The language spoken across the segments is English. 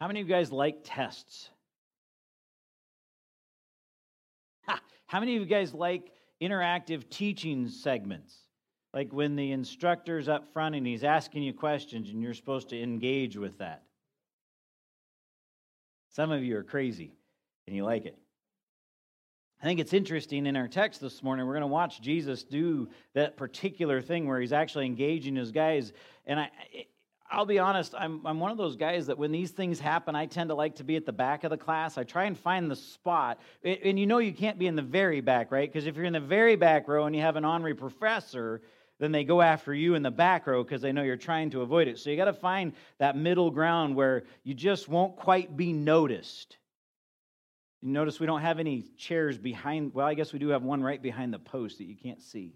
How many of you guys like tests? How many of you guys like interactive teaching segments? Like when the instructor's up front and he's asking you questions and you're supposed to engage with that. Some of you are crazy and you like it. I think it's interesting in our text this morning, we're going to watch Jesus do that particular thing where he's actually engaging his guys. And I, I'll be honest, I'm, I'm one of those guys that when these things happen, I tend to like to be at the back of the class. I try and find the spot. And you know you can't be in the very back, right? Because if you're in the very back row and you have an honorary professor, then they go after you in the back row because they know you're trying to avoid it. So you got to find that middle ground where you just won't quite be noticed. You notice we don't have any chairs behind, well, I guess we do have one right behind the post that you can't see.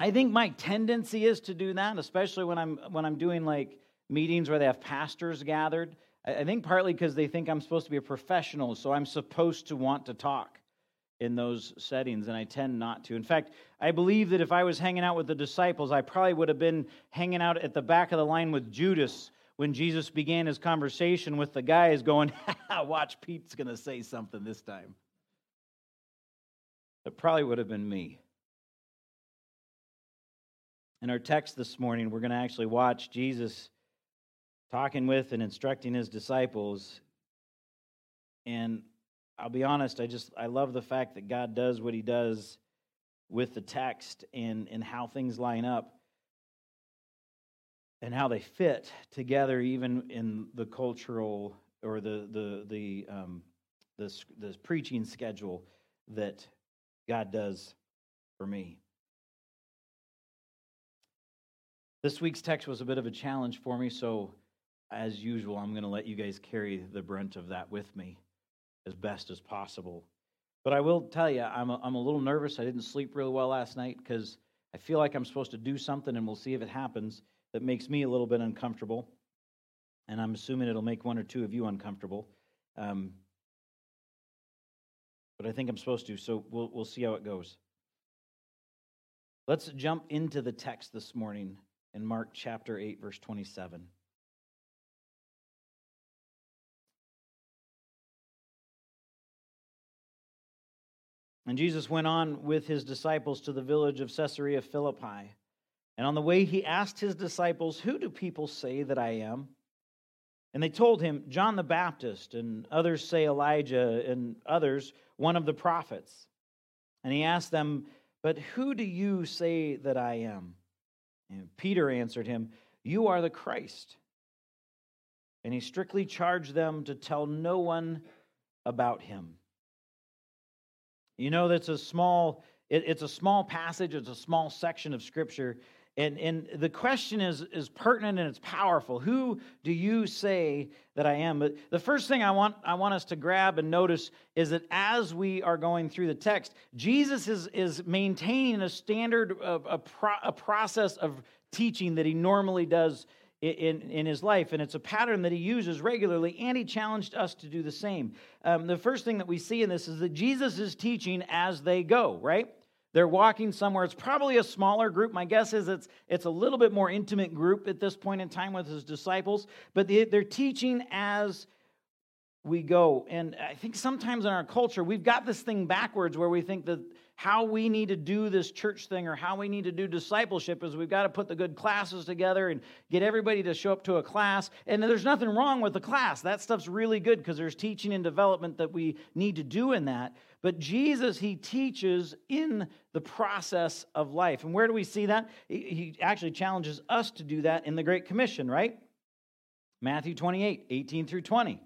I think my tendency is to do that, especially when I'm when I'm doing like meetings where they have pastors gathered. I think partly because they think I'm supposed to be a professional, so I'm supposed to want to talk in those settings, and I tend not to. In fact, I believe that if I was hanging out with the disciples, I probably would have been hanging out at the back of the line with Judas when Jesus began his conversation with the guys, going, Watch, Pete's going to say something this time. It probably would have been me. In our text this morning, we're going to actually watch Jesus talking with and instructing his disciples. And I'll be honest, I just I love the fact that God does what he does with the text and, and how things line up and how they fit together, even in the cultural or the the the um, the, the preaching schedule that God does for me. This week's text was a bit of a challenge for me, so as usual, I'm going to let you guys carry the brunt of that with me as best as possible. But I will tell you, I'm a, I'm a little nervous. I didn't sleep really well last night because I feel like I'm supposed to do something, and we'll see if it happens that makes me a little bit uncomfortable. And I'm assuming it'll make one or two of you uncomfortable. Um, but I think I'm supposed to, so we'll, we'll see how it goes. Let's jump into the text this morning in Mark chapter 8, verse 27. And Jesus went on with his disciples to the village of Caesarea Philippi. And on the way, he asked his disciples, Who do people say that I am? And they told him, John the Baptist, and others say Elijah, and others, one of the prophets. And he asked them, But who do you say that I am? And Peter answered him, You are the Christ. And he strictly charged them to tell no one about him. You know, that's a small, it's a small passage, it's a small section of scripture and, and the question is, is pertinent and it's powerful. Who do you say that I am? But the first thing I want, I want us to grab and notice is that as we are going through the text, Jesus is, is maintaining a standard, of, a, pro, a process of teaching that he normally does in, in his life, and it's a pattern that he uses regularly, and he challenged us to do the same. Um, the first thing that we see in this is that Jesus is teaching as they go, right? They're walking somewhere. It's probably a smaller group. My guess is it's, it's a little bit more intimate group at this point in time with his disciples, but they, they're teaching as we go. And I think sometimes in our culture, we've got this thing backwards where we think that how we need to do this church thing or how we need to do discipleship is we've got to put the good classes together and get everybody to show up to a class. And there's nothing wrong with the class. That stuff's really good because there's teaching and development that we need to do in that. But Jesus, he teaches in the process of life. And where do we see that? He actually challenges us to do that in the Great Commission, right? Matthew 28, 18 through 20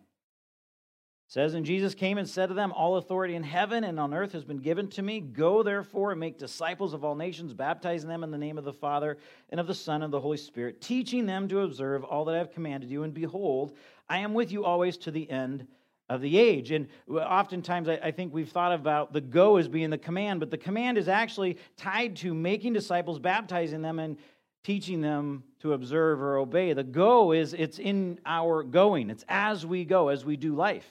says, And Jesus came and said to them, All authority in heaven and on earth has been given to me. Go therefore and make disciples of all nations, baptizing them in the name of the Father and of the Son and the Holy Spirit, teaching them to observe all that I have commanded you. And behold, I am with you always to the end of the age. And oftentimes I, think we've thought about the go as being the command, but the command is actually tied to making disciples, baptizing them, and teaching them to observe or obey. The go is it's in our going, it's as we go, as we do life.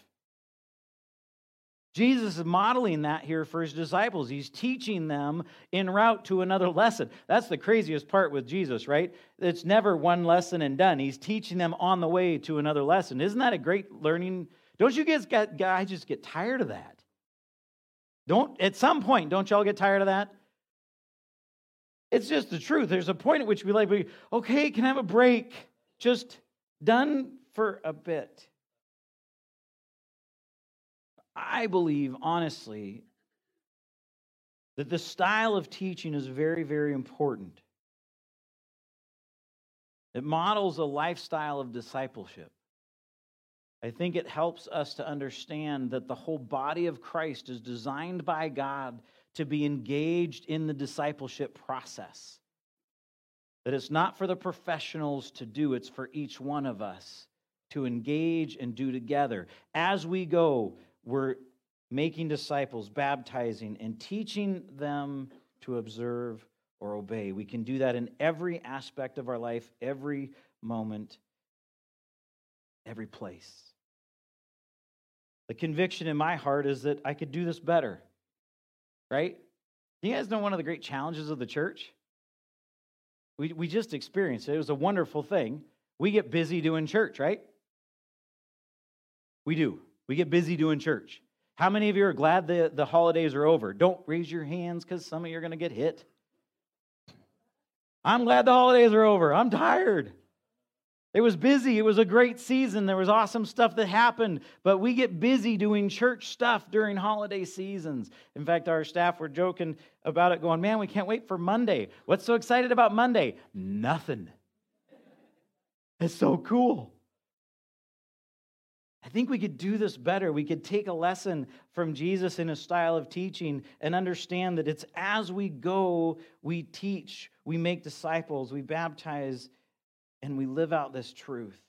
Jesus is modeling that here for his disciples. He's teaching them en route to another lesson. That's the craziest part with Jesus, right? It's never one lesson and done. He's teaching them on the way to another lesson. Isn't that a great learning? Don't you guys get guys just get tired of that? Don't at some point, don't y'all get tired of that? It's just the truth. There's a point at which we like, okay, can I have a break? Just done for a bit. I believe, honestly, that the style of teaching is very, very important. It models a lifestyle of discipleship. I think it helps us to understand that the whole body of Christ is designed by God to be engaged in the discipleship process. That it's not for the professionals to do, it's for each one of us to engage and do together. As we go, we're making disciples, baptizing, and teaching them to observe or obey. We can do that in every aspect of our life, every moment, every place. The conviction in my heart is that I could do this better, right? You guys know one of the great challenges of the church? We, we just experienced it. It was a wonderful thing. We get busy doing church, right? We do. We get busy doing church. How many of you are glad the, the holidays are over? Don't raise your hands because some of you are going to get hit. I'm glad the holidays are over. I'm tired. It was busy. It was a great season. There was awesome stuff that happened, but we get busy doing church stuff during holiday seasons. In fact, our staff were joking about it, going, Man, we can't wait for Monday. What's so excited about Monday? Nothing. It's so cool. I think we could do this better. We could take a lesson from Jesus in his style of teaching and understand that it's as we go, we teach, we make disciples, we baptize, and we live out this truth.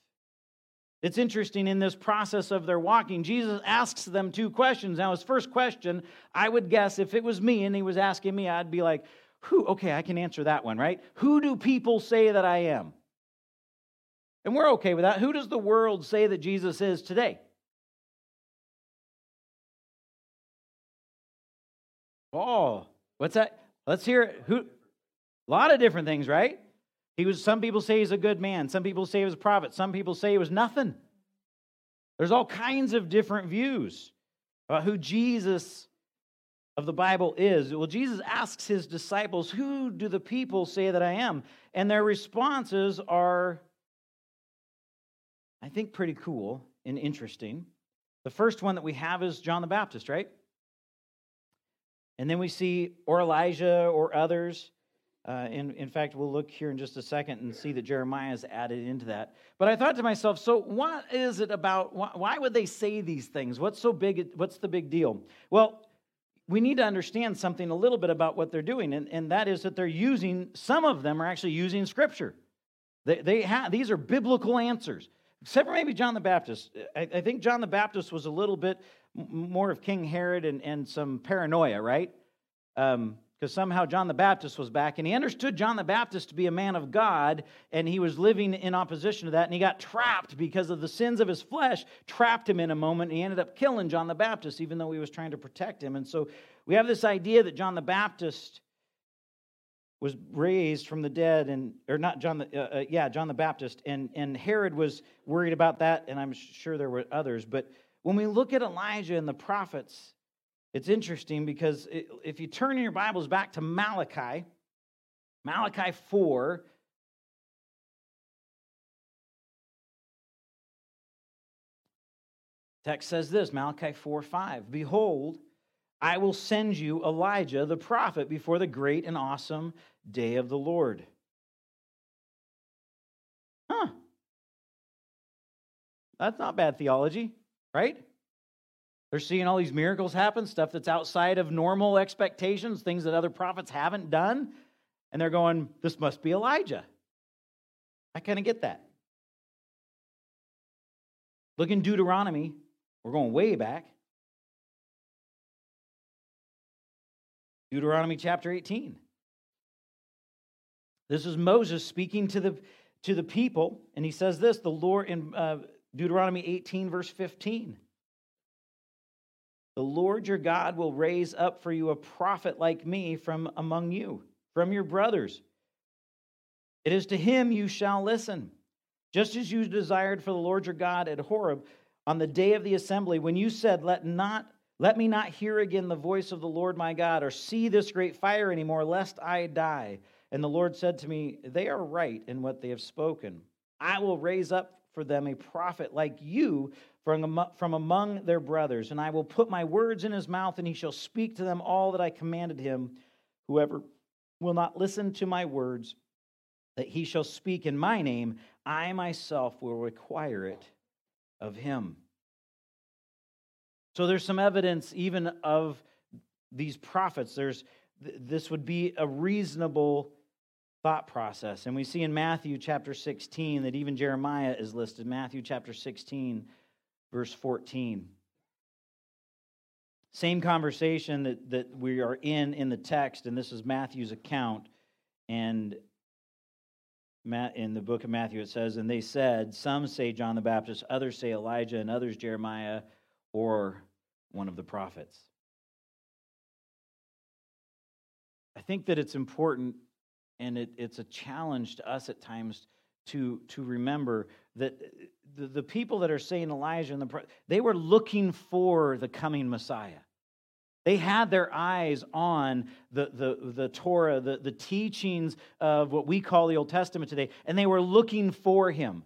It's interesting in this process of their walking, Jesus asks them two questions. Now, his first question, I would guess if it was me and he was asking me, I'd be like, who? Okay, I can answer that one, right? Who do people say that I am? And we're okay with that. Who does the world say that Jesus is today? Oh, what's that? Let's hear it. Who? A lot of different things, right? He was. Some people say he's a good man. Some people say he was a prophet. Some people say he was nothing. There's all kinds of different views about who Jesus of the Bible is. Well, Jesus asks his disciples, "Who do the people say that I am?" And their responses are I think, pretty cool and interesting. The first one that we have is John the Baptist, right? And then we see or Elijah or others. Uh, in, in fact, we'll look here in just a second and see that Jeremiah is added into that. But I thought to myself, so what is it about? Why, why would they say these things? What's so big? What's the big deal? Well, we need to understand something a little bit about what they're doing, and, and that is that they're using, some of them are actually using Scripture. They, they have, these are biblical answers except for maybe John the Baptist. I, I think John the Baptist was a little bit more of King Herod and, and some paranoia, right? Because um, somehow John the Baptist was back, and he understood John the Baptist to be a man of God, and he was living in opposition to that, and he got trapped because of the sins of his flesh, trapped him in a moment, and he ended up killing John the Baptist, even though he was trying to protect him. And so we have this idea that John the Baptist was raised from the dead and or not john the uh, uh, yeah john the baptist. And and herod was worried about that and i'm sure there were others. But when we look at elijah and the prophets it's interesting because it, if you turn in your bibles back to malachi malachi 4 text says this malachi 4 5 behold I will send you Elijah the prophet before the great and awesome day of the Lord. Huh. That's not bad theology, right? They're seeing all these miracles happen, stuff that's outside of normal expectations, things that other prophets haven't done. And they're going, this must be Elijah. I kind of get that. Look in Deuteronomy. We're going way back. Deuteronomy chapter 18. This is Moses speaking to the, to the people, and he says this the Lord in uh, Deuteronomy 18, verse 15. The Lord your God will raise up for you a prophet like me from among you, from your brothers. It is to him you shall listen. Just as you desired for the Lord your God at Horeb on the day of the assembly, when you said, Let not let me not hear again the voice of the Lord my God, or see this great fire anymore, lest I die. And the Lord said to me, They are right in what they have spoken. I will raise up for them a prophet like you from, among their brothers, and I will put my words in his mouth, and he shall speak to them all that I commanded him. Whoever will not listen to my words, that he shall speak in my name, I myself will require it of him. So there's some evidence even of these prophets. There's this would be a reasonable thought process. And we see in Matthew chapter 16 that even Jeremiah is listed. Matthew chapter 16, verse 14. Same conversation that, that we are in in the text, and this is Matthew's account. And in the book of Matthew, it says, And they said, Some say John the Baptist, others say Elijah, and others Jeremiah or one of the prophets. I think that it's important and it, it's a challenge to us at times to, to remember that uh, the, the people that are saying Elijah and the they were looking for the coming Messiah. They had their eyes on the, the, the Torah, the, the teachings of what we call the Old Testament today, and they were looking for him.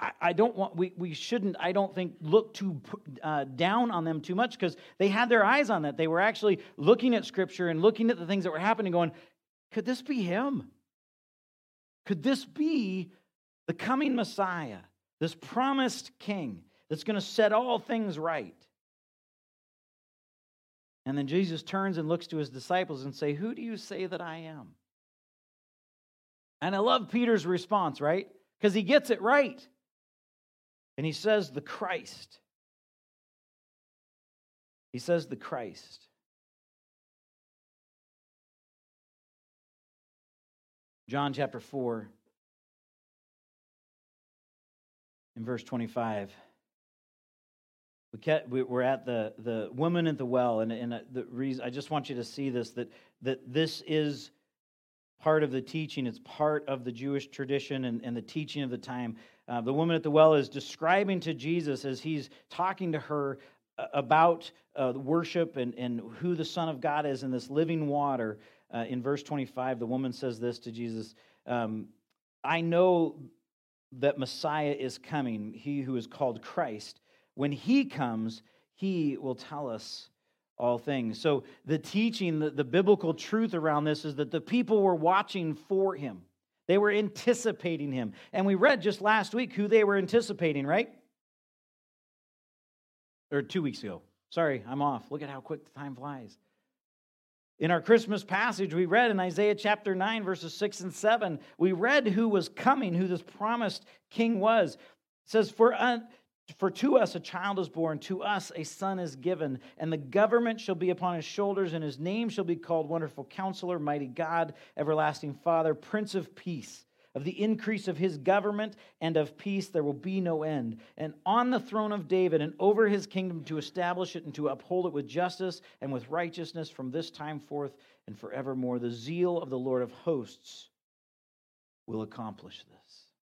I, I don't want, we, we shouldn't, I don't think, look too uh, down on them too much because they had their eyes on that. They were actually looking at Scripture and looking at the things that were happening, going, could this be him? Could this be the coming Messiah, this promised king that's going to set all things right? And then Jesus turns and looks to his disciples and say, "Who do you say that I am?" And I love Peter's response, right? Because he gets it right. And he says, "The Christ." He says, "The Christ." John chapter 4, in verse 25. We kept, we're at the, the woman at the well, and, and uh, the reason I just want you to see this that, that this is part of the teaching, it's part of the Jewish tradition and, and the teaching of the time. Uh, the woman at the well is describing to Jesus as he's talking to her uh, about uh, worship and, and who the Son of God is in this living water uh, in verse 25, the woman says this to Jesus um, I know that Messiah is coming, he who is called Christ. When he comes, he will tell us all things. So, the teaching, the, the biblical truth around this is that the people were watching for him. They were anticipating him. And we read just last week who they were anticipating, right? Or two weeks ago. Sorry, I'm off. Look at how quick the time flies. In our Christmas passage, we read in Isaiah chapter 9, verses 6 and 7, we read who was coming, who this promised king was. It says, For, uh, for to us a child is born, to us a son is given, and the government shall be upon his shoulders, and his name shall be called Wonderful Counselor, Mighty God, Everlasting Father, Prince of Peace. Of the increase of his government and of peace there will be no end. And on the throne of David and over his kingdom to establish it and to uphold it with justice and with righteousness from this time forth and forevermore. The zeal of the Lord of hosts will accomplish this.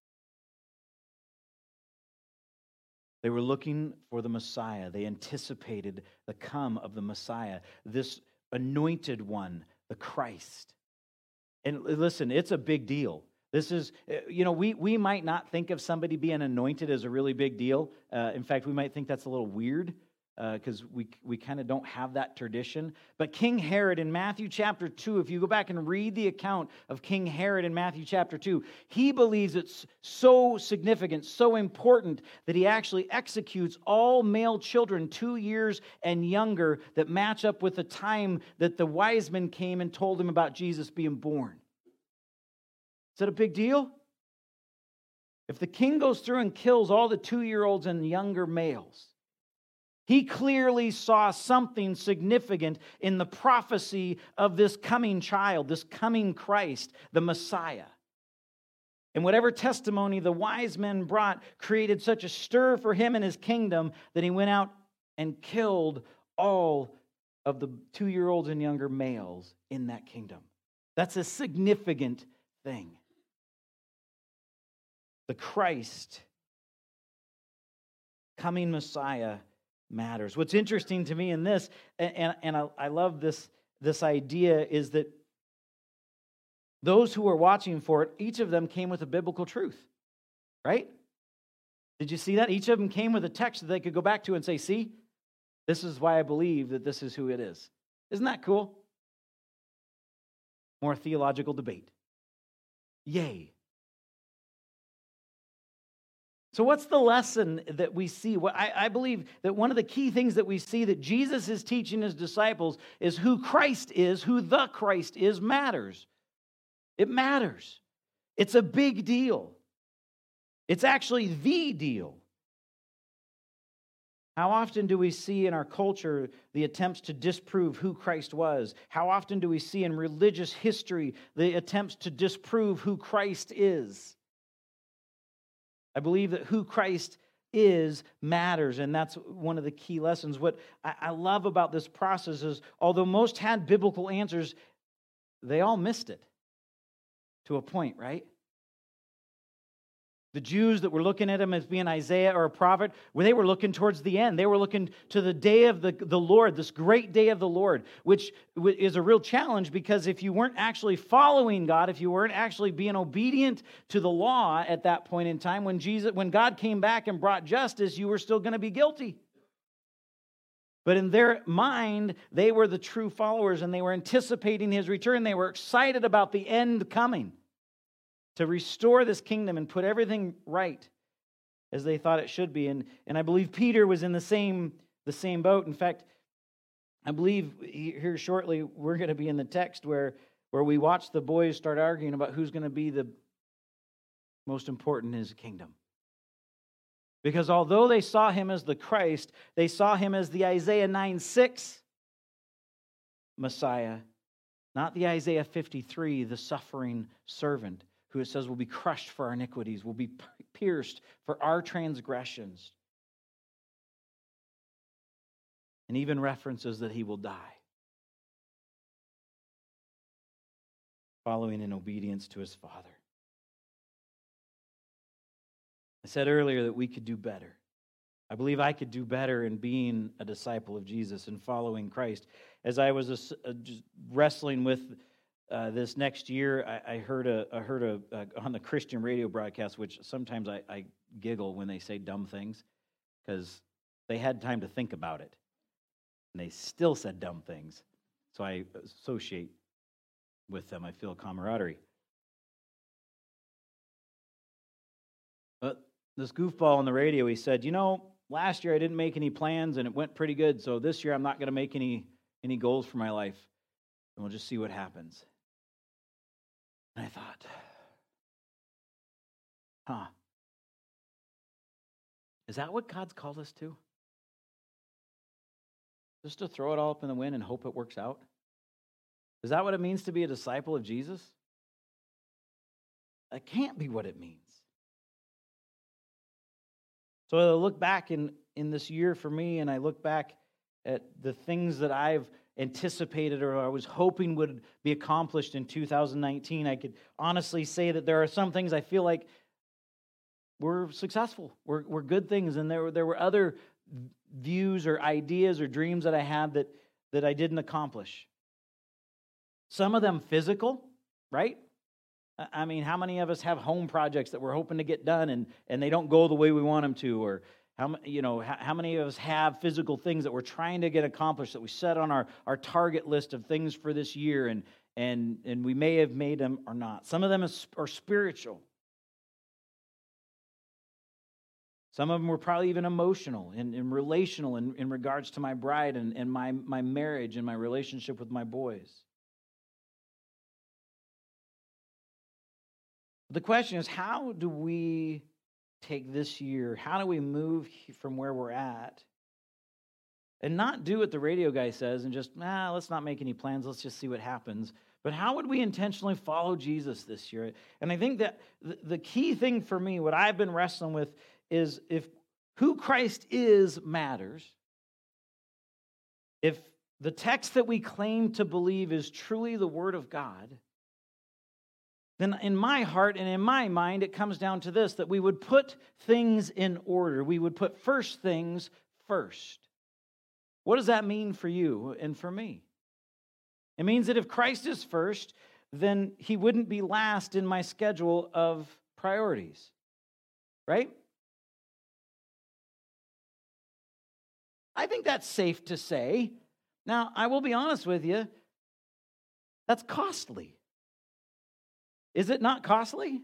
They were looking for the Messiah. They anticipated the come of the Messiah, this anointed one, the Christ. And listen, it's a big deal. This is, eh, you know, we, we might not think of somebody being anointed as a really big deal. Uh, in fact, we might think that's a little weird because uh, we, we kind of don't have that tradition. But King Herod in Matthew chapter 2, if you go back and read the account of King Herod in Matthew chapter 2, he believes it's so significant, so important, that he actually executes all male children two years and younger that match up with the time that the wise men came and told him about Jesus being born. Is that a big deal? If the king goes through and kills all the two year olds and younger males, he clearly saw something significant in the prophecy of this coming child, this coming Christ, the Messiah. And whatever testimony the wise men brought created such a stir for him and his kingdom that he went out and killed all of the two year olds and younger males in that kingdom. That's a significant thing. The Christ, coming Messiah, matters. What's interesting to me in this, and, and I, I love this, this idea, is that those who were watching for it, each of them came with a biblical truth, right? Did you see that? Each of them came with a text that they could go back to and say, see, this is why I believe that this is who it is. Isn't that cool? More theological debate. Yay. So, what's the lesson that we see? Well, I, I, believe that one of the key things that we see that Jesus is teaching his disciples is who Christ is, who the Christ is, matters. It matters. It's a big deal. It's actually the deal. How often do we see in our culture the attempts to disprove who Christ was? How often do we see in religious history the attempts to disprove who Christ is? I believe that who Christ is matters, and that's one of the key lessons. What I love about this process is although most had biblical answers, they all missed it to a point, right? The Jews that were looking at him as being Isaiah or a prophet, well, they were looking towards the end. They were looking to the day of the, the Lord, this great day of the Lord, which is a real challenge because if you weren't actually following God, if you weren't actually being obedient to the law at that point in time, when Jesus, when God came back and brought justice, you were still going to be guilty. But in their mind, they were the true followers and they were anticipating his return. They were excited about the end coming to restore this kingdom and put everything right as they thought it should be. And, and I believe Peter was in the same, the same boat. In fact, I believe here shortly we're going to be in the text where, where we watch the boys start arguing about who's going to be the most important in his kingdom. Because although they saw him as the Christ, they saw him as the Isaiah 9 6 Messiah, not the Isaiah 53, the suffering servant who it says will be crushed for our iniquities, will be pierced for our transgressions. And even references that he will die. Following in obedience to his Father. I said earlier that we could do better. I believe I could do better in being a disciple of Jesus and following Christ. As I was wrestling with uh, this next year, I, I heard a, I heard a, uh, on the Christian radio broadcast, which sometimes I, I giggle when they say dumb things, because they had time to think about it, and they still said dumb things. So I associate with them. I feel camaraderie. But this goofball on the radio, he said, "You know, last year I didn't make any plans, and it went pretty good. So this year I'm not going to make any any goals for my life, and we'll just see what happens." And I thought, huh, is that what God's called us to? Just to throw it all up in the wind and hope it works out? Is that what it means to be a disciple of Jesus? That can't be what it means. So I look back in, in this year for me, and I look back at the things that I've anticipated or I was hoping would be accomplished in 2019, I could honestly say that there are some things I feel like were successful, were, were good things, and there were, there were other views or ideas or dreams that I had that, that I didn't accomplish. Some of them physical, right? I mean, how many of us have home projects that we're hoping to get done and, and they don't go the way we want them to? Or how, you know, how, how many of us have physical things that we're trying to get accomplished that we set on our, our target list of things for this year and, and, and we may have made them or not? Some of them are spiritual. Some of them were probably even emotional and, and relational in, in regards to my bride and, and my, my marriage and my relationship with my boys. The question is how do we take this year? How do we move from where we're at? And not do what the radio guy says and just, ah, let's not make any plans, let's just see what happens. But how would we intentionally follow Jesus this year? And I think that the key thing for me, what I've been wrestling with, is if who Christ is matters, if the text that we claim to believe is truly the Word of God, then in my heart and in my mind, it comes down to this that we would put things in order. We would put first things first. What does that mean for you and for me? It means that if Christ is first, then he wouldn't be last in my schedule of priorities, right? I think that's safe to say. Now, I will be honest with you, that's costly. Is it not costly?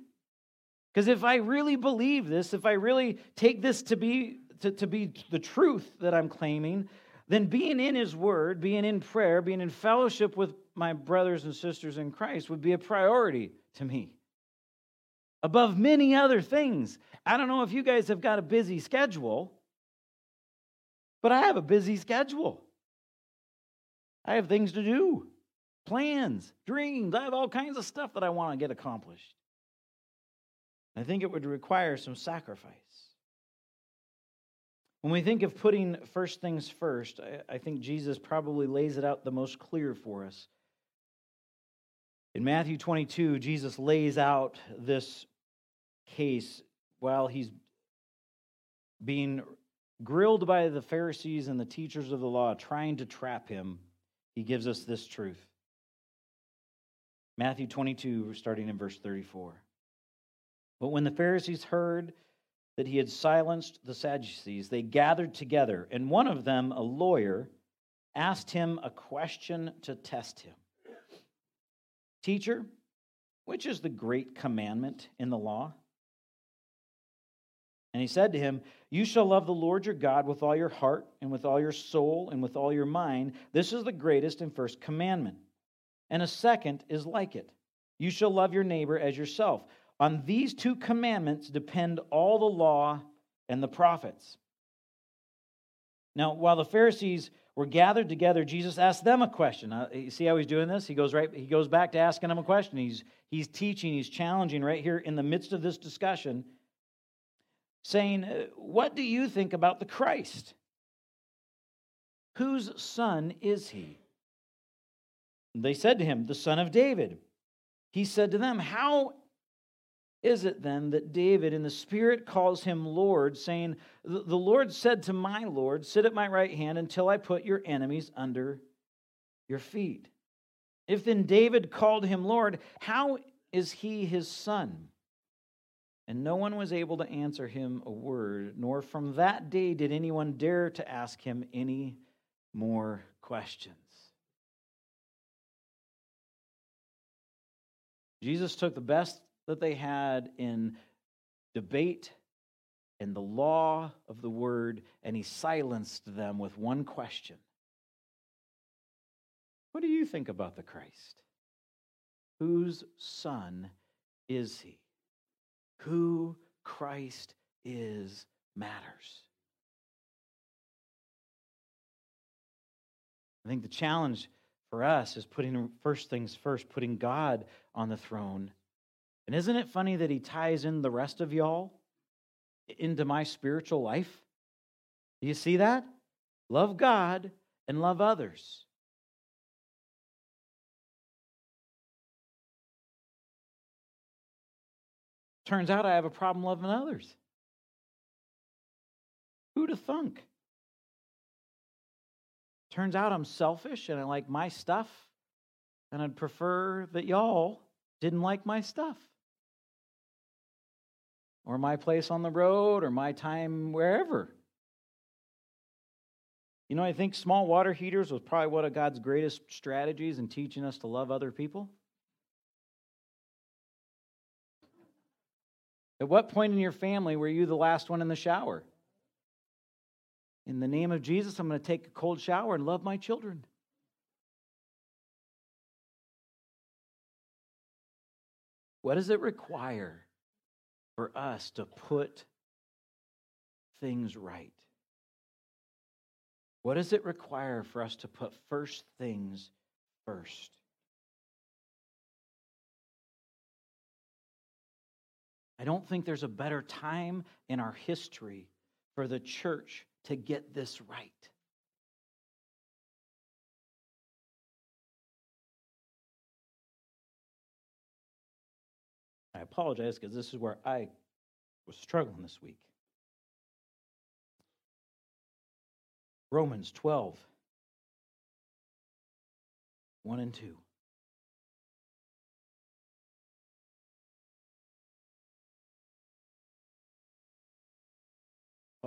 Because if I really believe this, if I really take this to be to, to be the truth that I'm claiming, then being in his word, being in prayer, being in fellowship with my brothers and sisters in Christ would be a priority to me. Above many other things. I don't know if you guys have got a busy schedule, but I have a busy schedule. I have things to do, plans, dreams. I have all kinds of stuff that I want to get accomplished. I think it would require some sacrifice. When we think of putting first things first, I, think Jesus probably lays it out the most clear for us. In Matthew 22, Jesus lays out this case while he's being grilled by the Pharisees and the teachers of the law, trying to trap him. He gives us this truth. Matthew 22, starting in verse 34. But when the Pharisees heard that he had silenced the Sadducees, they gathered together, and one of them, a lawyer, asked him a question to test him Teacher, which is the great commandment in the law? And he said to him, You shall love the Lord your God with all your heart, and with all your soul, and with all your mind. This is the greatest and first commandment. And a second is like it You shall love your neighbor as yourself. On these two commandments depend all the law and the prophets. Now, while the Pharisees were gathered together, Jesus asked them a question. Uh, you see how he's doing this? He goes right. He goes back to asking them a question. He's he's teaching. He's challenging right here in the midst of this discussion, saying, uh, "What do you think about the Christ? Whose son is he?" They said to him, "The son of David." He said to them, "How is it then that David in the Spirit calls him Lord, saying, The Lord said to my Lord, Sit at my right hand until I put your enemies under your feet? If then David called him Lord, how is he his son? And no one was able to answer him a word, nor from that day did anyone dare to ask him any more questions. Jesus took the best that they had in debate and the law of the word, and he silenced them with one question What do you think about the Christ? Whose son is he? Who Christ is matters. I think the challenge for us is putting first things first, putting God on the throne and isn't it funny that he ties in the rest of y'all into my spiritual life? Do you see that? Love God and love others. Turns out I have a problem loving others. Who'd thunk? Turns out I'm selfish and I like my stuff, and I'd prefer that y'all didn't like my stuff or my place on the road or my time wherever. You know, I think small water heaters was probably one of God's greatest strategies in teaching us to love other people. At what point in your family were you the last one in the shower? In the name of Jesus, I'm going to take a cold shower and love my children. What does it require for us to put things right? What does it require for us to put first things first? I don't think there's a better time in our history for the church to get this right. I apologize because this is where I was struggling this week. Romans 12, 1 and 2.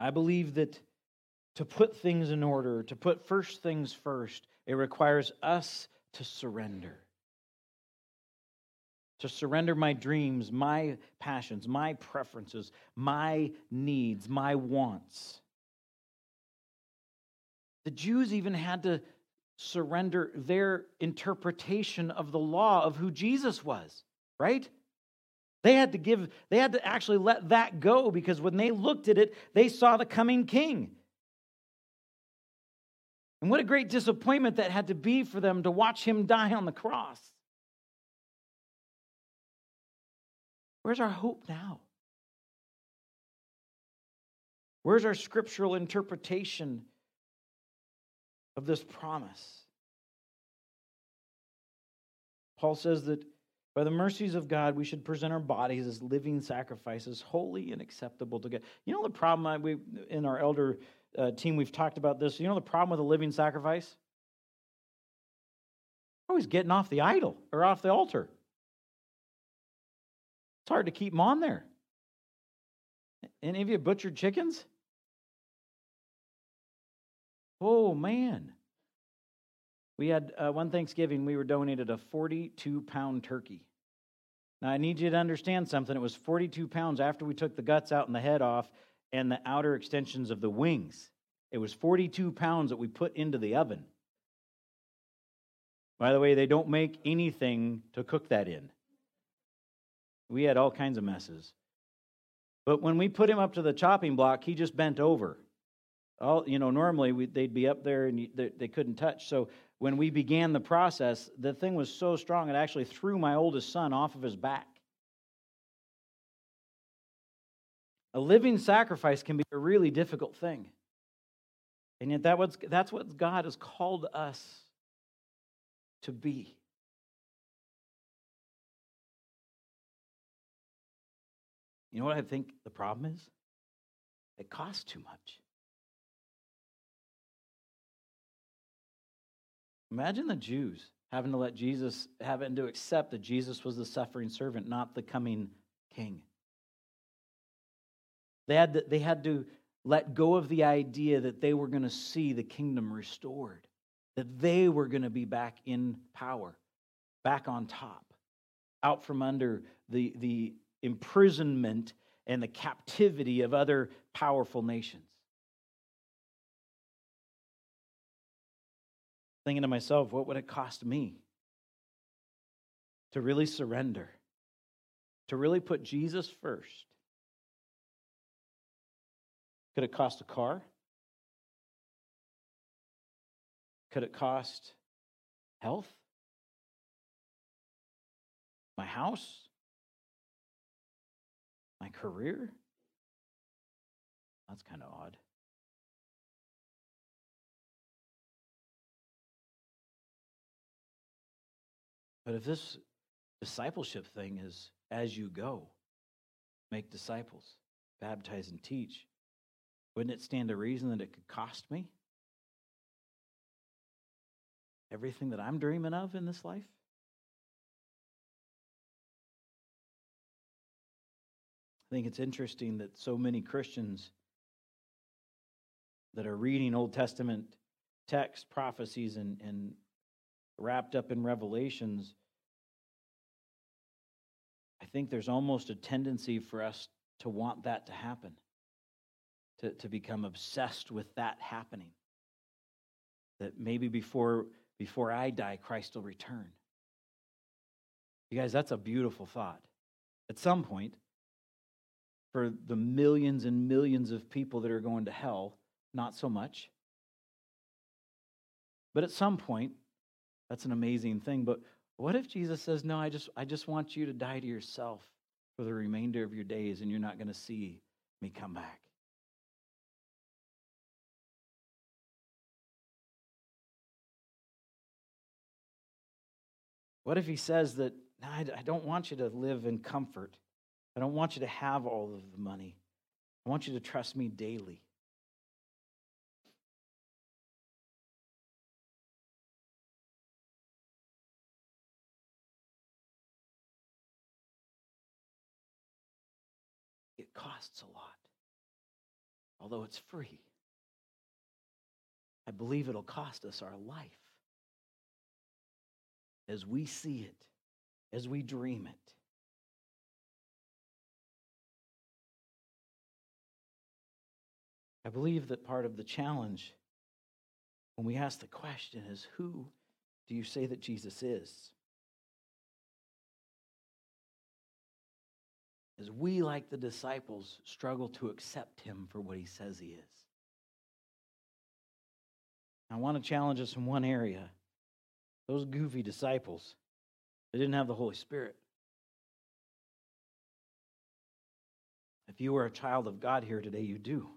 I believe that to put things in order, to put first things first, it requires us to surrender. To surrender my dreams, my passions, my preferences, my needs, my wants. The Jews even had to surrender their interpretation of the law of who Jesus was, right? They had to give, they had to actually let that go because when they looked at it, they saw the coming king. And what a great disappointment that had to be for them to watch him die on the cross. Where's our hope now? Where's our scriptural interpretation of this promise? Paul says that by the mercies of God, we should present our bodies as living sacrifices, holy and acceptable to God. You know the problem I, we, in our elder uh, team, we've talked about this. You know the problem with a living sacrifice? Always getting off the idol or off the altar. It's hard to keep them on there. Any of you butchered chickens? Oh, man. We had uh, one Thanksgiving, we were donated a 42 pound turkey. Now, I need you to understand something. It was 42 pounds after we took the guts out and the head off and the outer extensions of the wings. It was 42 pounds that we put into the oven. By the way, they don't make anything to cook that in. We had all kinds of messes. But when we put him up to the chopping block, he just bent over. All you know, normally we, they'd be up there and they, they couldn't touch. So when we began the process, the thing was so strong it actually threw my oldest son off of his back. A living sacrifice can be a really difficult thing. And yet that was, that's what God has called us to be. You know what I think the problem is? It costs too much. Imagine the Jews having to let Jesus, having to accept that Jesus was the suffering servant, not the coming king. They had to, they had to let go of the idea that they were going to see the kingdom restored, that they were going to be back in power, back on top, out from under the, the imprisonment and the captivity of other powerful nations. Thinking to myself, what would it cost me to really surrender, to really put Jesus first? Could it cost a car? Could it cost health? My house? My career? That's kind of odd. But if this discipleship thing is as you go, make disciples, baptize and teach, wouldn't it stand to reason that it could cost me everything that I'm dreaming of in this life? I think it's interesting that so many Christians that are reading Old Testament texts, prophecies, and, and wrapped up in Revelations I think there's almost a tendency for us to want that to happen, to, to become obsessed with that happening. That maybe before, before I die, Christ will return. You guys, that's a beautiful thought. At some point, for the millions and millions of people that are going to hell, not so much. But at some point, that's an amazing thing. But what if Jesus says, No, I just, I just want you to die to yourself for the remainder of your days and you're not going to see me come back? What if he says that, no, I don't want you to live in comfort? I don't want you to have all of the money. I want you to trust me daily. Costs a lot, although it's free. I believe it'll cost us our life as we see it, as we dream it. I believe that part of the challenge when we ask the question is who do you say that Jesus is? As we, like the disciples, struggle to accept him for what he says he is. I want to challenge us in one area. Those goofy disciples, they didn't have the Holy Spirit. If you are a child of God here today, you do.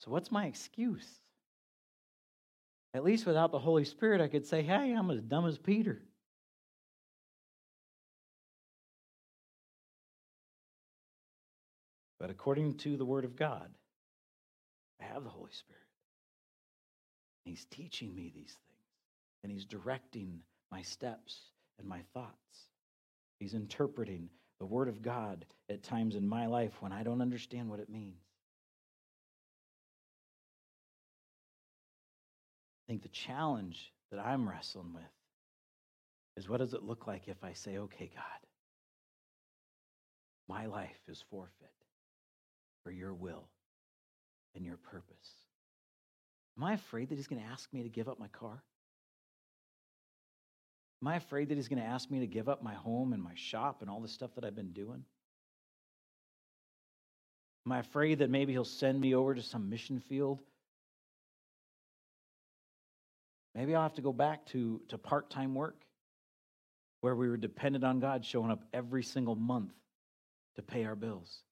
So, what's my excuse? At least without the Holy Spirit, I could say, hey, I'm as dumb as Peter. But according to the Word of God, I have the Holy Spirit. He's teaching me these things, and He's directing my steps and my thoughts. He's interpreting the Word of God at times in my life when I don't understand what it means. I think the challenge that I'm wrestling with is what does it look like if I say, okay, God, my life is forfeit for your will and your purpose? Am I afraid that he's going to ask me to give up my car? Am I afraid that he's going to ask me to give up my home and my shop and all the stuff that I've been doing? Am I afraid that maybe he'll send me over to some mission field Maybe I'll have to go back to, to part time work where we were dependent on God showing up every single month to pay our bills.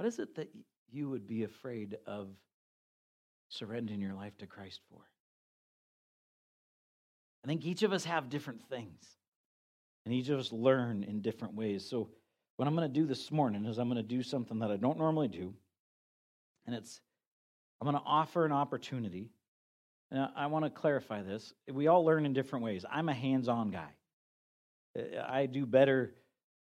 What is it that you would be afraid of surrendering your life to Christ for? I think each of us have different things, and each of us learn in different ways. So, what I'm going to do this morning is I'm going to do something that I don't normally do, and it's I'm going to offer an opportunity. Now, I want to clarify this. We all learn in different ways. I'm a hands on guy. I do better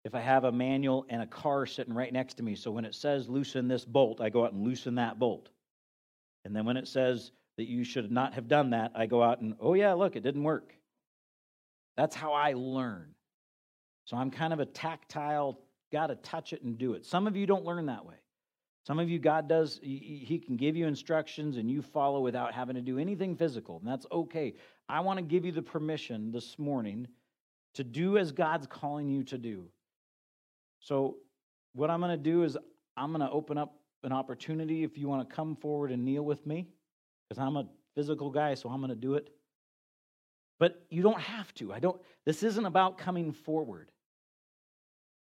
if I have a manual and a car sitting right next to me. So when it says loosen this bolt, I go out and loosen that bolt. And then when it says that you should not have done that, I go out and, oh, yeah, look, it didn't work. That's how I learn. So I'm kind of a tactile, got to touch it and do it. Some of you don't learn that way. Some of you, God does, He can give you instructions and you follow without having to do anything physical, and that's okay. I want to give you the permission this morning to do as God's calling you to do. So, what I'm going to do is I'm going to open up an opportunity if you want to come forward and kneel with me, because I'm a physical guy, so I'm going to do it. But you don't have to. I don't, this isn't about coming forward.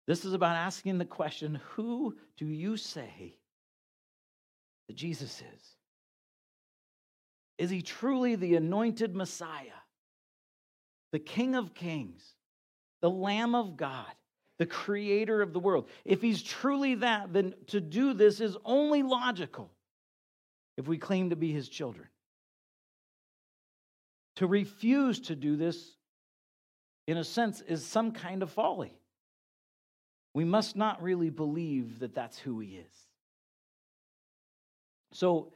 This is about asking the question who do you say that Jesus is? Is he truly the anointed Messiah, the King of Kings, the Lamb of God, the Creator of the world? If he's truly that, then to do this is only logical if we claim to be his children. To refuse to do this, in a sense, is some kind of folly. We must not really believe that that's who he is. So,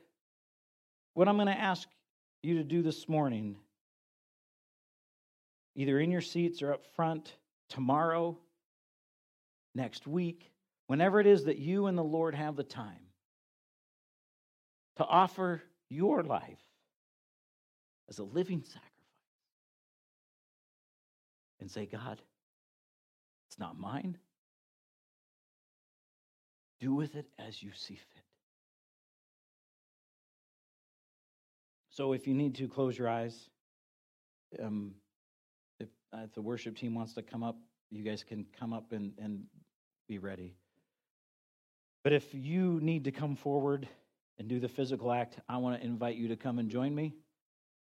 what I'm going to ask you to do this morning, either in your seats or up front, tomorrow, next week, whenever it is that you and the Lord have the time, to offer your life as a living sacrifice and say, God, it's not mine. Do with it as you see fit. So if you need to close your eyes, um, if, uh, if the worship team wants to come up, you guys can come up and, and be ready. But if you need to come forward and do the physical act, I want to invite you to come and join me.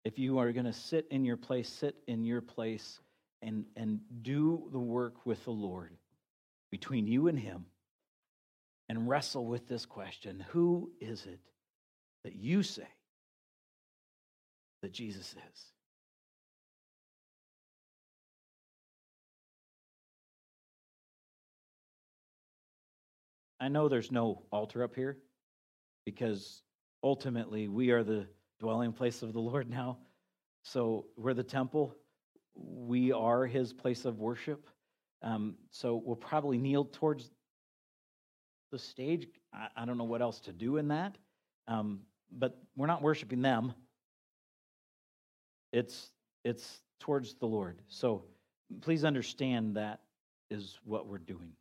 If you are going to sit in your place, sit in your place and, and do the work with the Lord between you and Him and wrestle with this question Who is it that you say that Jesus is? I know there's no altar up here because ultimately we are the dwelling place of the Lord now. So we're the temple, we are his place of worship. Um, so we'll probably kneel towards the stage. I, I, don't know what else to do in that, um, but we're not worshiping them. It's it's towards the Lord. So please understand that is what we're doing.